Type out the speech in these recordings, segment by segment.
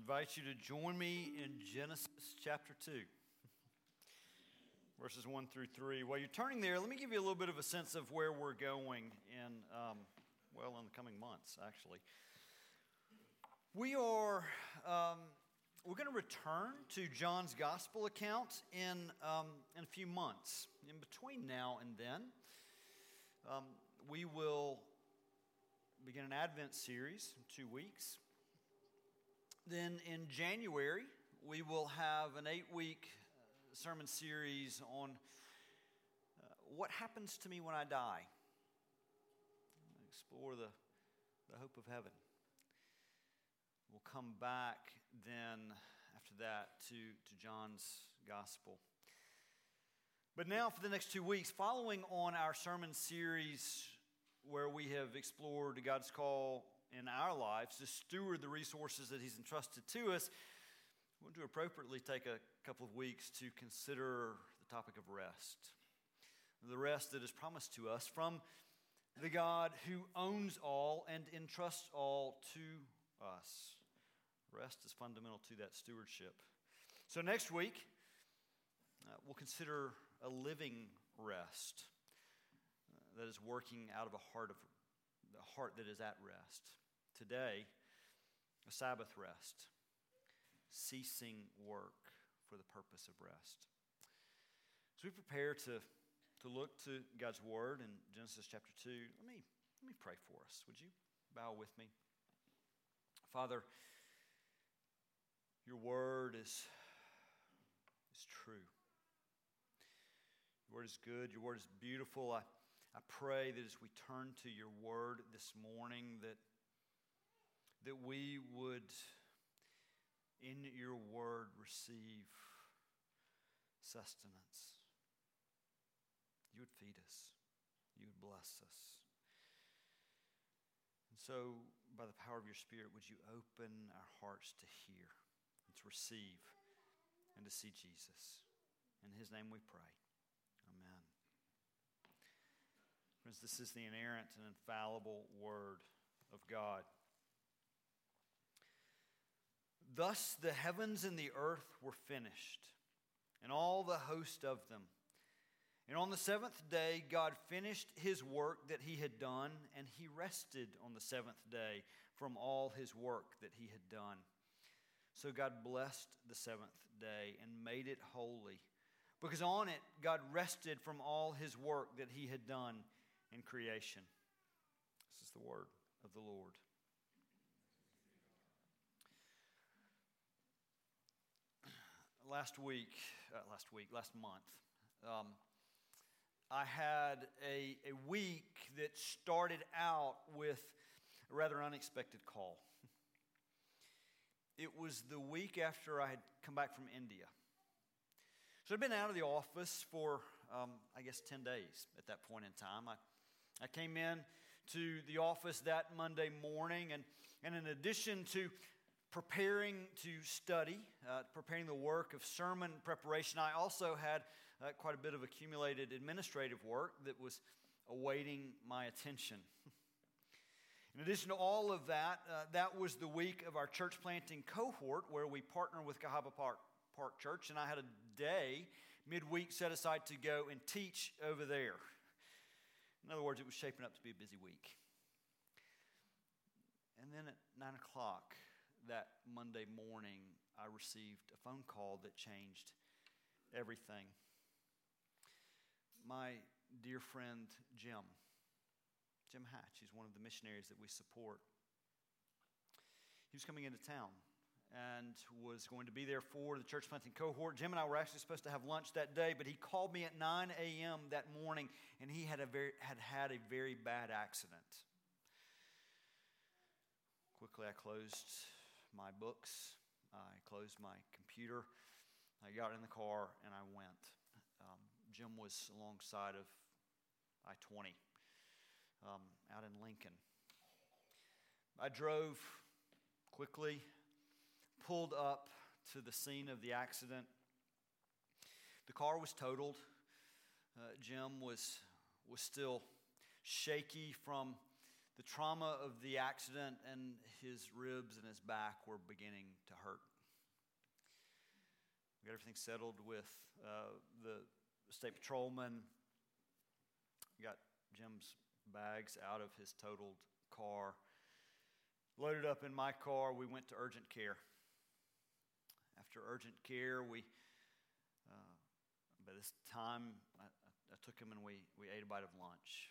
invite you to join me in Genesis chapter 2, verses 1 through 3. While you're turning there, let me give you a little bit of a sense of where we're going in, um, well, in the coming months, actually. We are. Um, we're going to return to John's gospel account in, um, in a few months. In between now and then, um, we will begin an Advent series in two weeks. Then in January, we will have an eight week uh, sermon series on uh, what happens to me when I die. Explore the, the hope of heaven. We'll come back then after that to, to John's gospel. But now, for the next two weeks, following on our sermon series where we have explored God's call in our lives to steward the resources that He's entrusted to us, we want to appropriately take a couple of weeks to consider the topic of rest. The rest that is promised to us from the God who owns all and entrusts all to us. Rest is fundamental to that stewardship. So, next week, uh, we'll consider a living rest that is working out of a heart of the heart that is at rest. Today, a Sabbath rest, ceasing work for the purpose of rest. As we prepare to, to look to God's Word in Genesis chapter 2, let me, let me pray for us. Would you bow with me? Father, your Word is, is true. Your Word is good. Your Word is beautiful. I, I pray that as we turn to your Word this morning, that that we would, in your word, receive sustenance. You would feed us, you would bless us. And so, by the power of your Spirit, would you open our hearts to hear and to receive and to see Jesus? In his name we pray. Friends, this is the inerrant and infallible Word of God. Thus the heavens and the earth were finished, and all the host of them. And on the seventh day, God finished his work that he had done, and he rested on the seventh day from all his work that he had done. So God blessed the seventh day and made it holy, because on it God rested from all his work that he had done in creation. This is the word of the Lord. last week, uh, last week, last month, um, I had a, a week that started out with a rather unexpected call. It was the week after I had come back from India. So I'd been out of the office for, um, I guess, 10 days at that point in time. I, I came in to the office that Monday morning, and, and in addition to preparing to study, uh, preparing the work of sermon preparation, I also had uh, quite a bit of accumulated administrative work that was awaiting my attention. In addition to all of that, uh, that was the week of our church planting cohort where we partner with Cahaba Park, Park Church, and I had a day midweek set aside to go and teach over there. In other words, it was shaping up to be a busy week. And then at 9 o'clock, that Monday morning, I received a phone call that changed everything. My dear friend Jim, Jim Hatch, he's one of the missionaries that we support. He was coming into town and was going to be there for the church planting cohort. Jim and I were actually supposed to have lunch that day, but he called me at 9 a.m. that morning and he had, a very, had had a very bad accident. Quickly, I closed my books, I closed my computer, I got in the car, and I went. Um, Jim was alongside of I 20 um, out in Lincoln. I drove quickly, pulled up to the scene of the accident. The car was totaled. Uh, Jim was, was still shaky from the trauma of the accident and his ribs and his back were beginning to hurt. We got everything settled with uh, the state patrolman. We got Jim's bags out of his totaled car. Loaded up in my car, we went to urgent care. After urgent care, we, uh, by this time, I, I took him and we, we ate a bite of lunch.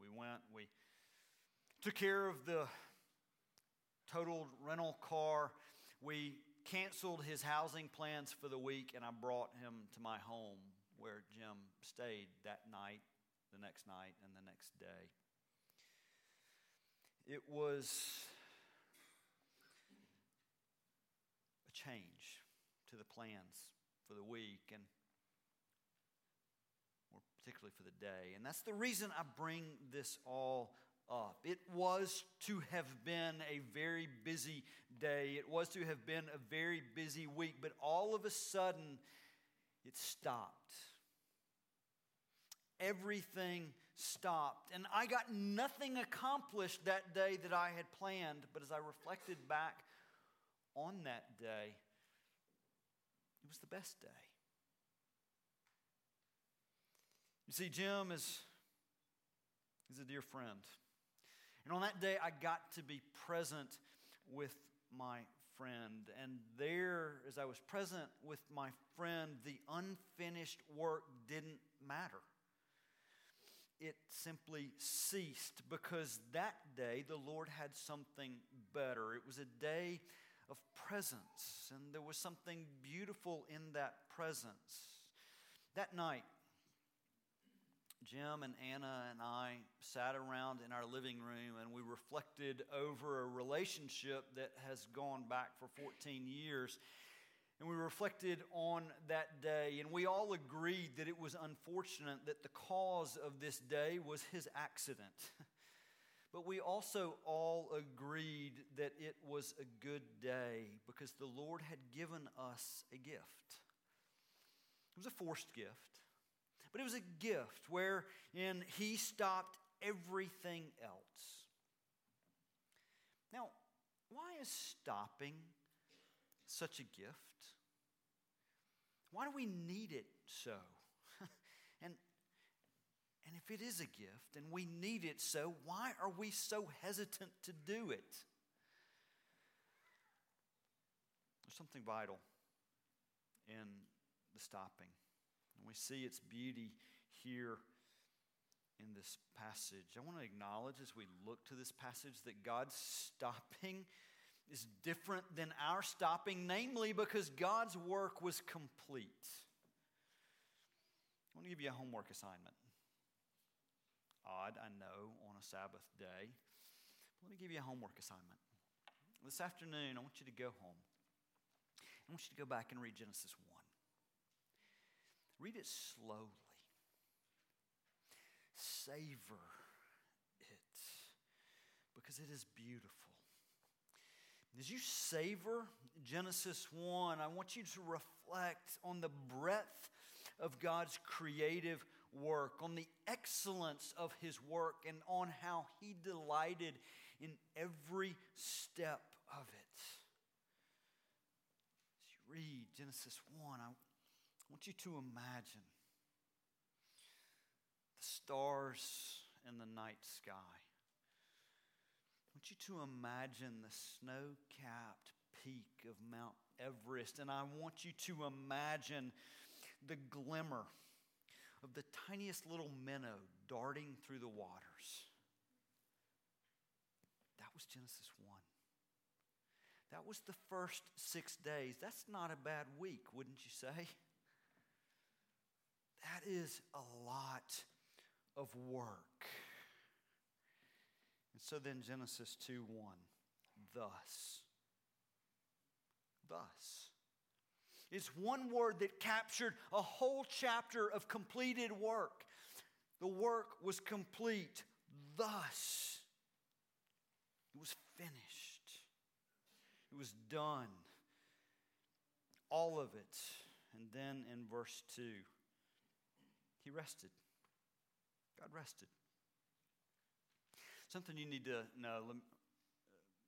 We went, we took care of the totaled rental car. We canceled his housing plans for the week, and I brought him to my home where Jim stayed that night, the next night, and the next day. It was a change to the plans for the week and more particularly for the day. And that's the reason I bring this all up. It was to have been a very busy day, it was to have been a very busy week, but all of a sudden it stopped. Everything stopped. And I got nothing accomplished that day that I had planned, but as I reflected back on that day, it was the best day. You see, Jim is, is a dear friend. And on that day, I got to be present with my friend. And there, as I was present with my friend, the unfinished work didn't matter. It simply ceased because that day the Lord had something better. It was a day of presence, and there was something beautiful in that presence. That night, Jim and Anna and I sat around in our living room and we reflected over a relationship that has gone back for 14 years. And we reflected on that day, and we all agreed that it was unfortunate that the cause of this day was his accident. But we also all agreed that it was a good day because the Lord had given us a gift. It was a forced gift. But it was a gift wherein he stopped everything else. Now, why is stopping such a gift? Why do we need it so? And, if it is a gift and we need it so, why are we so hesitant to do it? There's something vital in the stopping. And we see its beauty here in this passage. I want to acknowledge as we look to this passage that God's stopping is different than our stopping, namely because God's work was complete. I want to give you a homework assignment. Odd, I know, on a Sabbath day. Let me give you a homework assignment. This afternoon, I want you to go home. I want you to go back and read Genesis 1. Read it slowly. Savor it because it is beautiful. As you savor Genesis 1, I want you to reflect on the breadth of God's creative work, on the excellence of His work, and on how He delighted in every step of it. As you read Genesis 1, I want you to imagine the stars in the night sky. I want you to imagine the snow capped peak of Mount Everest. And I want you to imagine the glimmer of the tiniest little minnow darting through the waters. That was Genesis 1. That was the first six days. That's not a bad week, wouldn't you say? That is a lot of work. And so then Genesis 2 1, thus. Thus. It's one word that captured a whole chapter of completed work. The work was complete. Thus. It was finished. It was done. All of it. And then in verse 2, he rested. God rested. something you need to know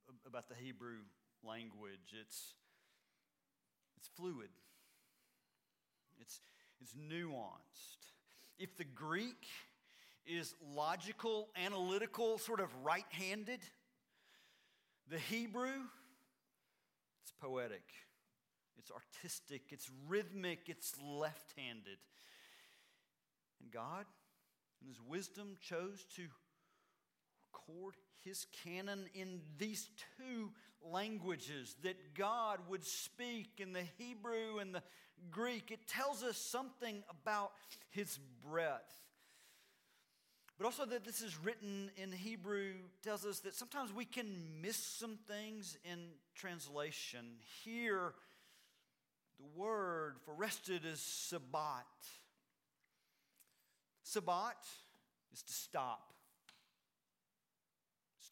uh, about the Hebrew language. It's, it's fluid, it's, it's nuanced. If the Greek is logical, analytical, sort of right handed, the Hebrew, it's poetic, it's artistic, it's rhythmic, it's left handed. And God, in His wisdom, chose to record His canon in these two languages that God would speak in the Hebrew and the Greek. It tells us something about His breadth. But also that this is written in Hebrew tells us that sometimes we can miss some things in translation. Here, the word for rested is sabbat. Sabbat is to stop,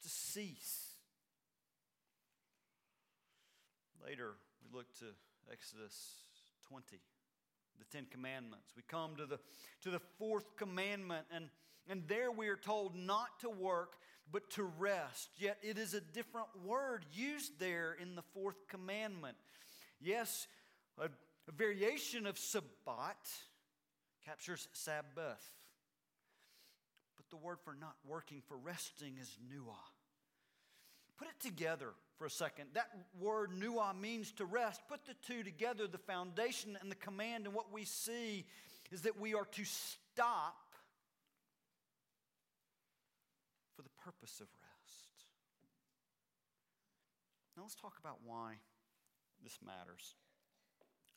to cease. Later, we look to Exodus 20, the Ten Commandments. We come to the, to the fourth commandment, and, and there we are told not to work, but to rest. Yet it is a different word used there in the fourth commandment. Yes, a, a variation of Sabbat captures Sabbath. But the word for not working, for resting, is nuah. Put it together for a second. That word nuah means to rest. Put the two together, the foundation and the command, and what we see is that we are to stop for the purpose of rest. Now let's talk about why this matters.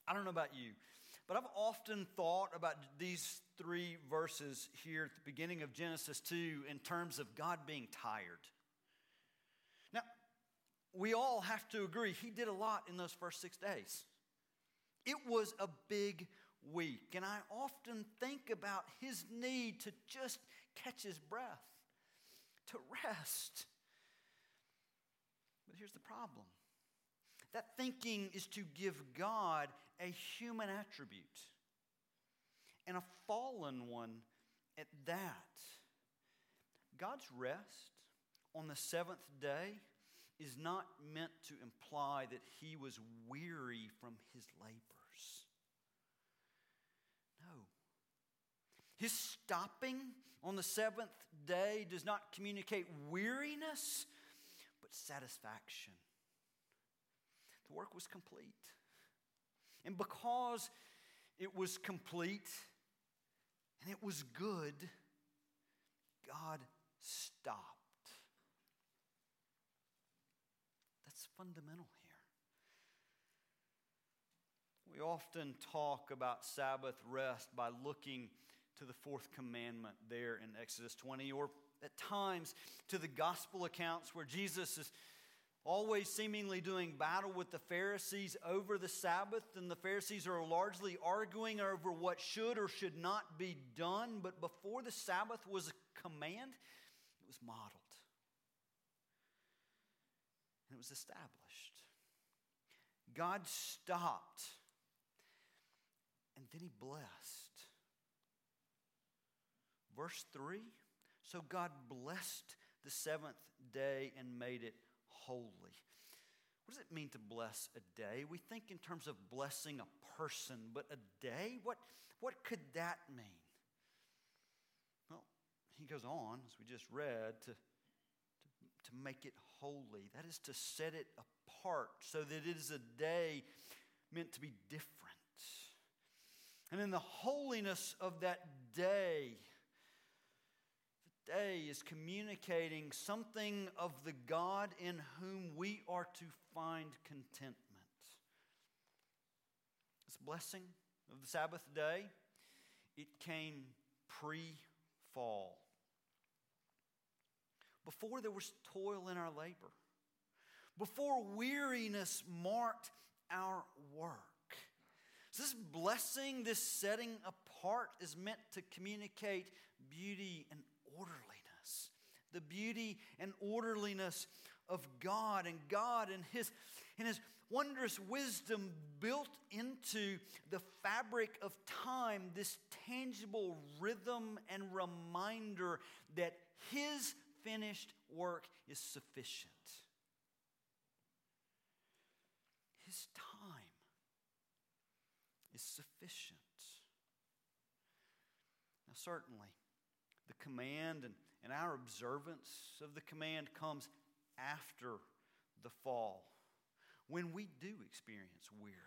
I don't know about you, but I've often thought about these three verses here at the beginning of Genesis 2 in terms of God being tired. Now, we all have to agree, he did a lot in those first six days. It was a big week, and I often think about his need to just catch his breath, to rest. But here's the problem that thinking is to give God a human attribute and a fallen one at that. God's rest on the seventh day is not meant to imply that he was weary from his labors. No. His stopping on the seventh day does not communicate weariness, but satisfaction. The work was complete. And because it was complete and it was good, God stopped. That's fundamental here. We often talk about Sabbath rest by looking to the fourth commandment there in Exodus 20, or at times to the gospel accounts where Jesus is always seemingly doing battle with the Pharisees over the Sabbath, and the Pharisees are largely arguing over what should or should not be done. But before the Sabbath was a command, it was modeled and it was established. God stopped and then he blessed. Verse 3 So God blessed the seventh day and made it holy. What does it mean to bless a day? We think in terms of blessing a person, but a day? What, what could that mean? Well, he goes on, as we just read, to, to, to make it holy. That is to set it apart so that it is a day meant to be different. And in the holiness of that day, day is communicating something of the God in whom we are to find contentment. This blessing of the Sabbath day, it came pre fall. Before there was toil in our labor, before weariness marked our work. So this blessing, this setting apart, is meant to communicate beauty and orderliness, the beauty and orderliness of God, and God and His, and His wondrous wisdom built into the fabric of time this tangible rhythm and reminder that His finished work is sufficient. His time is sufficient. Now, certainly, the command and, and our observance of the command comes after the fall when we do experience weariness.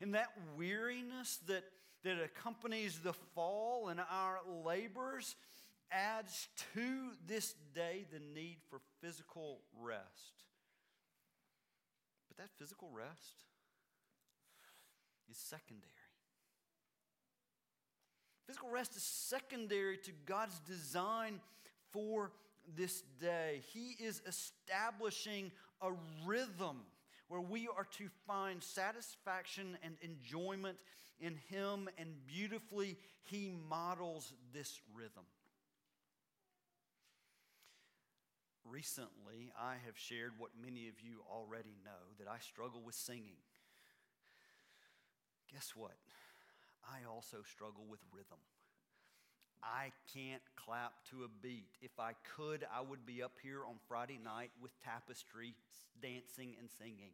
And that weariness that, that accompanies the fall and our labors adds to this day the need for physical rest. But that physical rest is secondary. Physical rest is secondary to God's design for this day. He is establishing a rhythm where we are to find satisfaction and enjoyment in Him, and beautifully, He models this rhythm. Recently, I have shared what many of you already know that I struggle with singing. Guess what? I also struggle with rhythm. I can't clap to a beat. If I could, I would be up here on Friday night with tapestry, dancing and singing.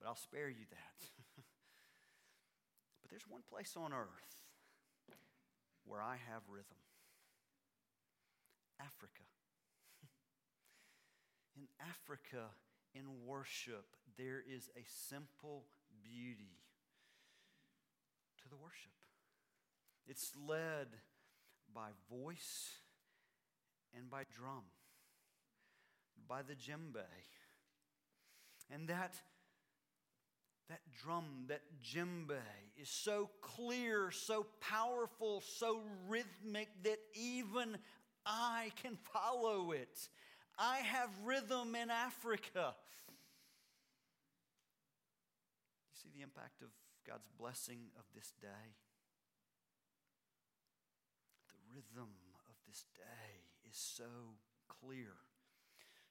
But I'll spare you that. but there's one place on earth where I have rhythm Africa. in Africa, in worship, there is a simple beauty the worship. It's led by voice and by drum, by the djembe. And that, that drum, that djembe, is so clear, so powerful, so rhythmic that even I can follow it. I have rhythm in Africa. You see the impact of God's blessing of this day? The rhythm of this day is so clear,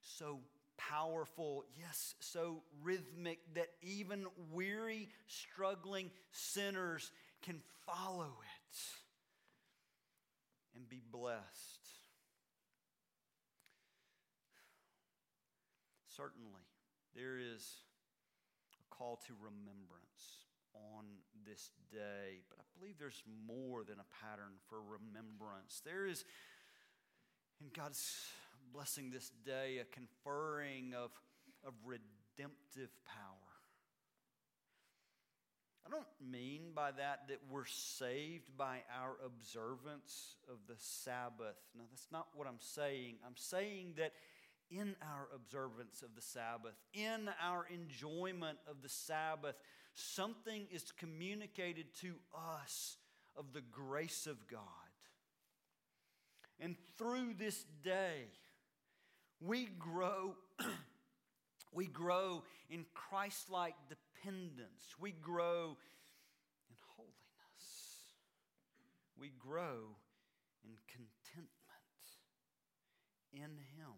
so powerful, yes, so rhythmic that even weary, struggling sinners can follow it and be blessed. Certainly, there is a call to remembrance on this day. But I believe there's more than a pattern for remembrance. There is, in God's blessing this day, a conferring of, of redemptive power. I don't mean by that that we're saved by our observance of the Sabbath. No, that's not what I'm saying. I'm saying that in our observance of the Sabbath, in our enjoyment of the Sabbath, something is communicated to us of the grace of God. And through this day, we grow, we grow in Christ like dependence. We grow in holiness. We grow in contentment in Him.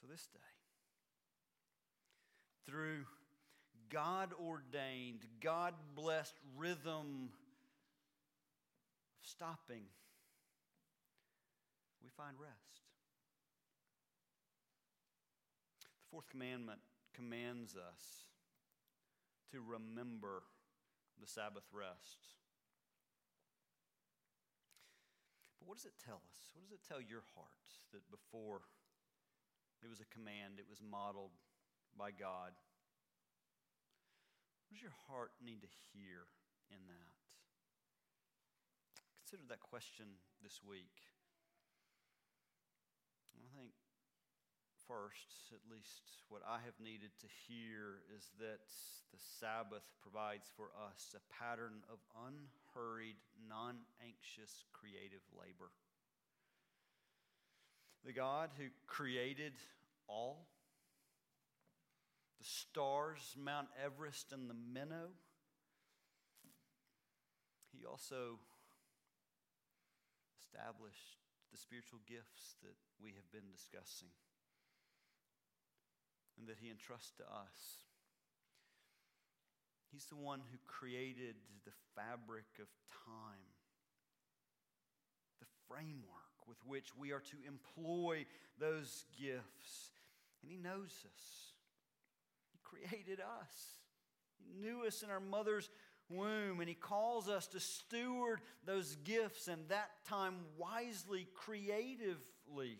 So this day, through God ordained, God blessed rhythm of stopping, we find rest. The fourth commandment commands us to remember the Sabbath rest. But what does it tell us? What does it tell your heart that before it was a command, it was modeled by God. What does your heart need to hear in that? Consider that question this week. I think first, at least what I have needed to hear is that the Sabbath provides for us a pattern of unhurried, non anxious creative labor. The God who created all stars, Mount Everest, and the minnow. He also established the spiritual gifts that we have been discussing and that He entrusts to us. He's the one who created the fabric of time. The framework with which we are to employ those gifts. And He knows us, created us, He knew us in our mother's womb, and He calls us to steward those gifts and that time wisely, creatively.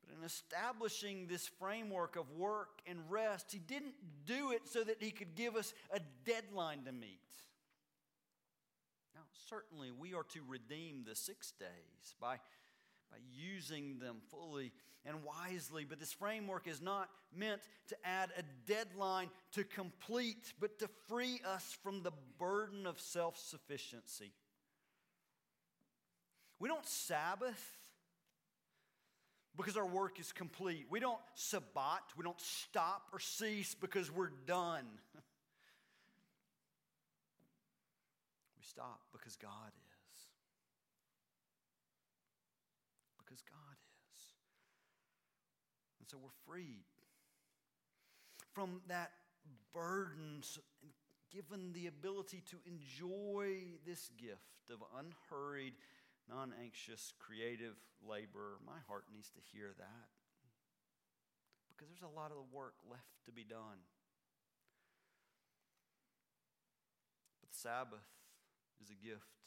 But in establishing this framework of work and rest, He didn't do it so that He could give us a deadline to meet. Now, certainly, we are to redeem the six days by, by using them fully and wisely, but this framework is not meant to add a deadline to complete, but to free us from the burden of self sufficiency. We don't Sabbath because our work is complete. We don't sabbat, we don't stop or cease because we're done. we stop because God is. Because God is. And so we're freed from that burden and given the ability to enjoy this gift of unhurried non anxious, creative labor. My heart needs to hear that because there's a lot of work left to be done. But the Sabbath is a gift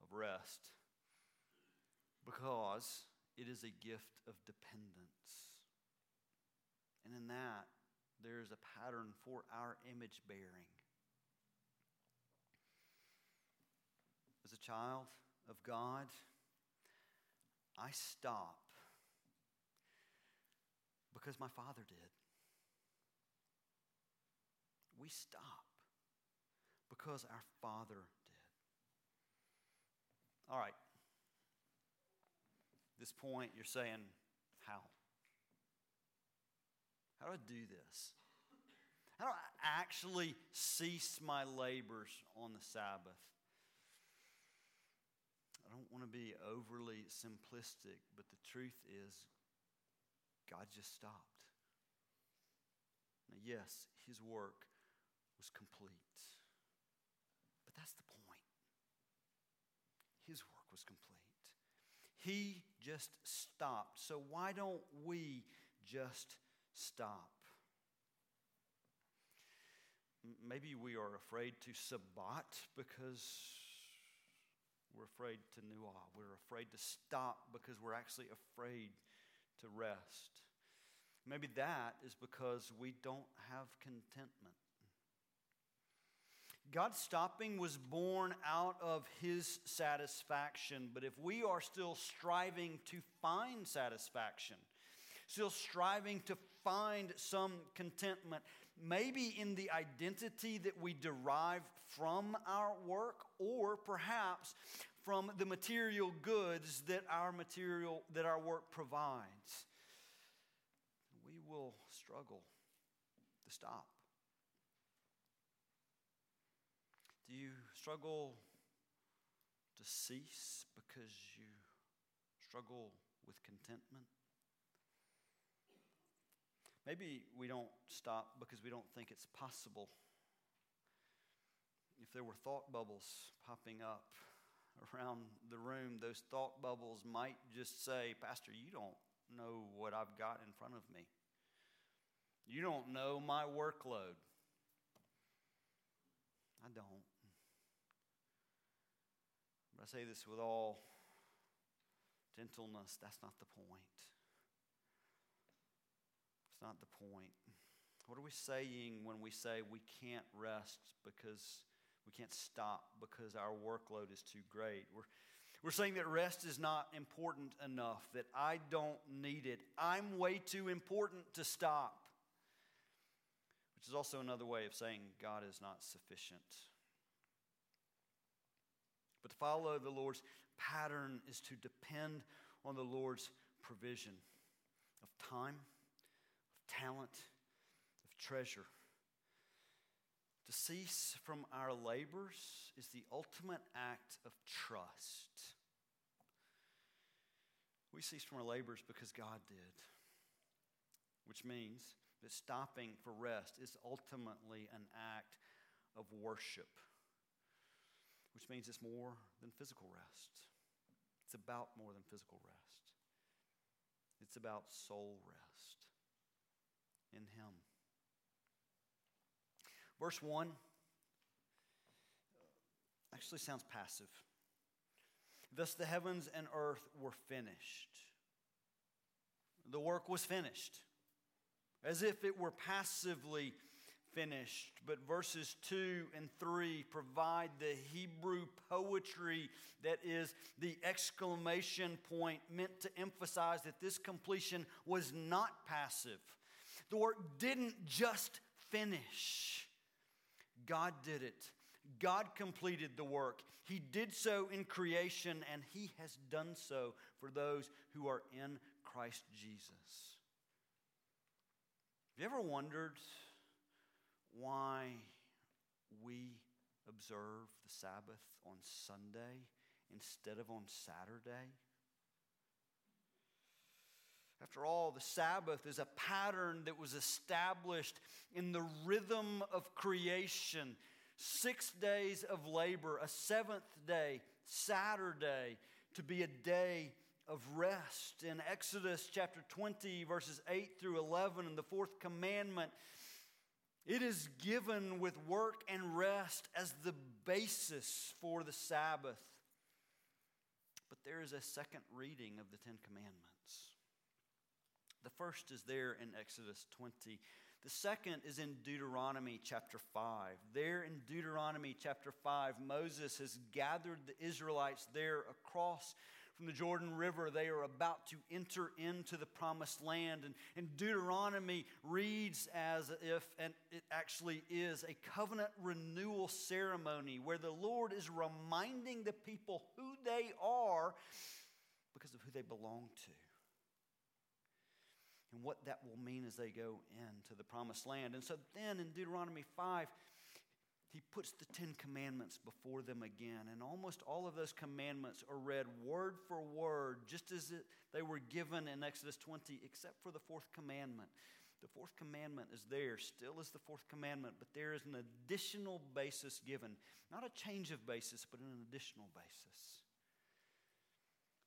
of rest because it is a gift of dependence. And in that, there is a pattern for our image bearing. As a child, of God, I stop because my Father did. We stop because our Father did. All right. This point, you're saying, how? How do I do this? How do I actually cease my labors on the Sabbath? I don't want to be overly simplistic, but the truth is, God just stopped. Now, yes, his work was complete, but that's the point. His work was complete. He just stopped. So, why don't we just stop? Maybe we are afraid to sabbat because we're afraid to nuah. We're afraid to stop because we're actually afraid to rest. Maybe that is because we don't have contentment. God stopping was born out of his satisfaction, but if we are still striving to find satisfaction, still striving to find some contentment, maybe in the identity that we derive from our work, or perhaps from the material goods that our material that our work provides. We will struggle to stop. Do you struggle to cease because you struggle with contentment maybe we don't stop because we don't think it's possible if there were thought bubbles popping up around the room, those thought bubbles might just say, Pastor, you don't know what I've got in front of me. You don't know my workload. I don't. But I say this with all gentleness that's not the point. Not the point. What are we saying when we say we can't rest because we can't stop because our workload is too great. We're, we're saying that rest is not important enough, that I don't need it. I'm way too important to stop. Which is also another way of saying God is not sufficient. But to follow the Lord's pattern is to depend on the Lord's provision of time, talent, of treasure. To cease from our labors is the ultimate act of trust. We cease from our labors because God did, which means that stopping for rest is ultimately an act of worship, which means it's more than physical rest. it's about more than physical rest, it's about soul rest in Him. Verse 1 actually sounds passive. Thus the heavens and earth were finished. The work was finished, as if it were passively finished. But verses 2 and 3 provide the Hebrew poetry that is the exclamation point meant to emphasize that this completion was not passive. The work didn't just finish, God did it. God completed the work. He did so in creation, and He has done so for those who are in Christ Jesus. Have you ever wondered why we observe the Sabbath on Sunday instead of on Saturday? After all, the Sabbath is a pattern that was established in the rhythm of creation. Six days of labor, a seventh day, Saturday, to be a day of rest. In Exodus chapter 20, verses 8 through 11, in the fourth commandment, it is given with work and rest as the basis for the Sabbath. But there is a second reading of the Ten Commandments. The first is there in Exodus 20. The second is in Deuteronomy chapter 5. There in Deuteronomy chapter 5, Moses has gathered the Israelites there across from the Jordan River. They are about to enter into the promised land. And, and Deuteronomy reads as if, and it actually is, a covenant renewal ceremony where the Lord is reminding the people who they are because of who they belong to and what that will mean as they go into the promised land. And so then in Deuteronomy 5, he puts the Ten Commandments before them again. And almost all of those commandments are read word for word, just as it, they were given in Exodus 20, except for the fourth commandment. The fourth commandment is there, still is the fourth commandment, but there is an additional basis given. Not a change of basis, but an additional basis.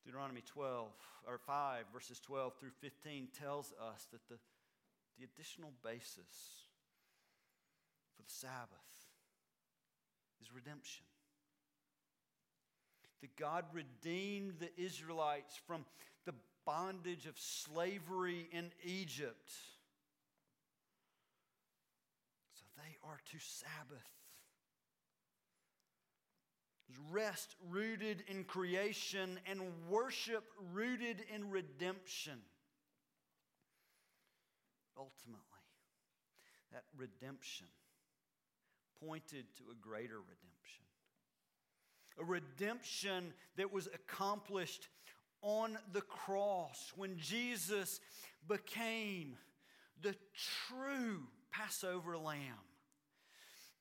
Deuteronomy 12, or 5, verses 12 through 15 tells us that the, the additional basis for the Sabbath is redemption. That God redeemed the Israelites from the bondage of slavery in Egypt. So they are to Sabbath rest rooted in creation and worship rooted in redemption. Ultimately, that redemption pointed to a greater redemption. A redemption that was accomplished on the cross when Jesus became the true Passover lamb.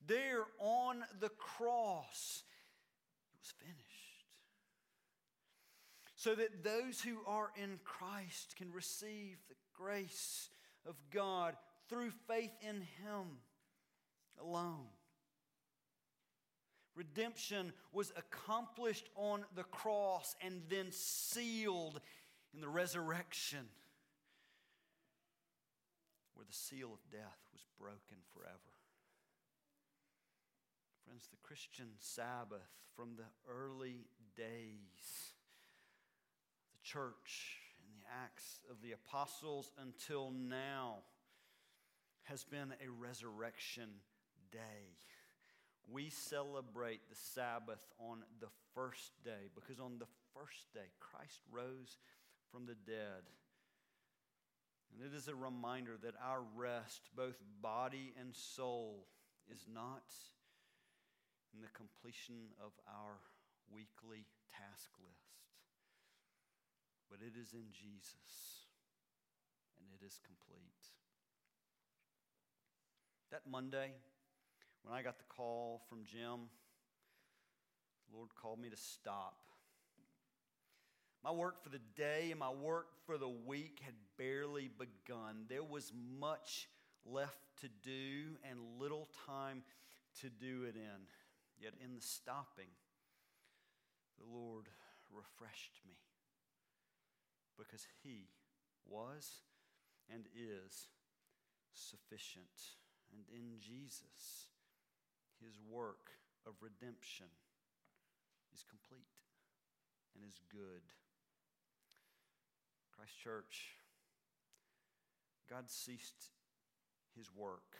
There on the cross, finished. So that those who are in Christ can receive the grace of God through faith in Him alone. Redemption was accomplished on the cross and then sealed in the resurrection, where the seal of death was broken forever. Friends, the Christian Sabbath from the early days, the church and the Acts of the Apostles until now, has been a resurrection day. We celebrate the Sabbath on the first day because on the first day, Christ rose from the dead. And it is a reminder that our rest, both body and soul, is not in the completion of our weekly task list. But it is in Jesus, and it is complete. That Monday, when I got the call from Jim, the Lord called me to stop. My work for the day and my work for the week had barely begun. There was much left to do and little time to do it in. Yet in the stopping, the Lord refreshed me because He was and is sufficient. And in Jesus, His work of redemption is complete and is good. Christ Church, God ceased His work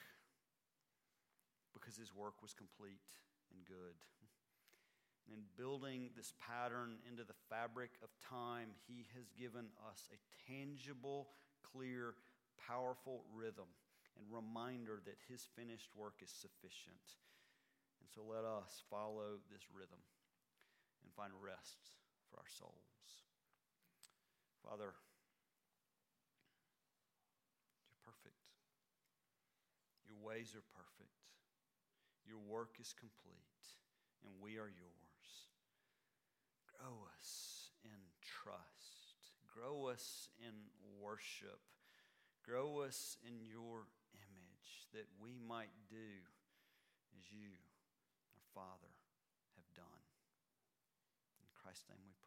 because His work was complete and good. And in building this pattern into the fabric of time, He has given us a tangible, clear, powerful rhythm and reminder that His finished work is sufficient. And so let us follow this rhythm and find rest for our souls. Father, you're perfect. Your ways are perfect. Your work is complete, and we are yours. Grow us in trust. Grow us in worship. Grow us in your image that we might do as you, our Father, have done. In Christ's name we pray.